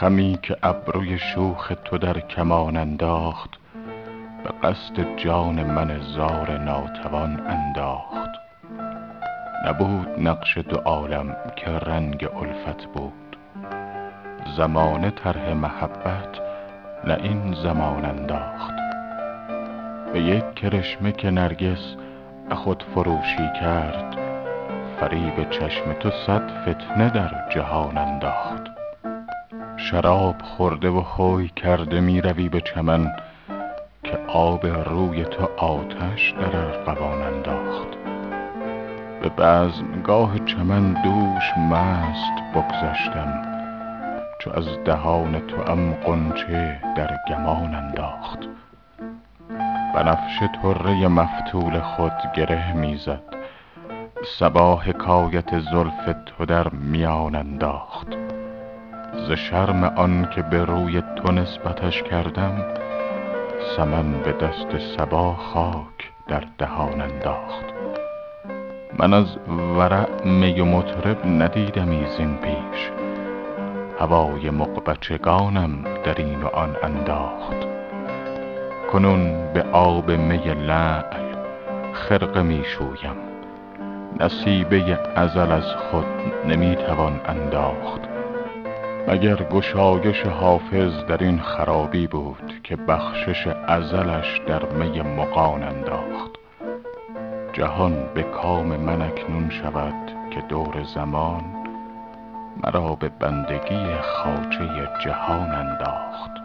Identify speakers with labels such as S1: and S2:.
S1: خمی که ابروی شوخ تو در کمان انداخت به قصد جان من زار ناتوان انداخت. نبود نقش دو عالم که رنگ الفت بود. زمانه طرح محبت نه این زمان انداخت. به یک کرشمه که نرگس به خود فروشی کرد فریب چشم تو صد فتنه در جهان انداخت. شراب خورده و هوی کرده می روی به چمن که آب روی تو آتش در ارغوان انداخت. به بزمگاه چمن دوش مست بگذشتم چو از دهان توام غنچه در گمان انداخت. بنفشه طره مفتول خود گره می زد صبا حکایت زلف تو در میان انداخت. ز شرم آن که به روی تو نسبتش کردم سمن به دست صبا خاک در دهان انداخت. من از ورع می و مطرب ندیدمی زین پیش. هوای مغبچگانم در این و آن انداخت. کنون به آب می لعل خرقه می شویم. نصیبه ازل از خود نمی توان انداخت. مگر گشایش حافظ در این خرابی بود که بخشش ازلش در می مغان انداخت جهان به کام من اکنون شود که دور زمان مرا به بندگی خواجه جهان انداخت.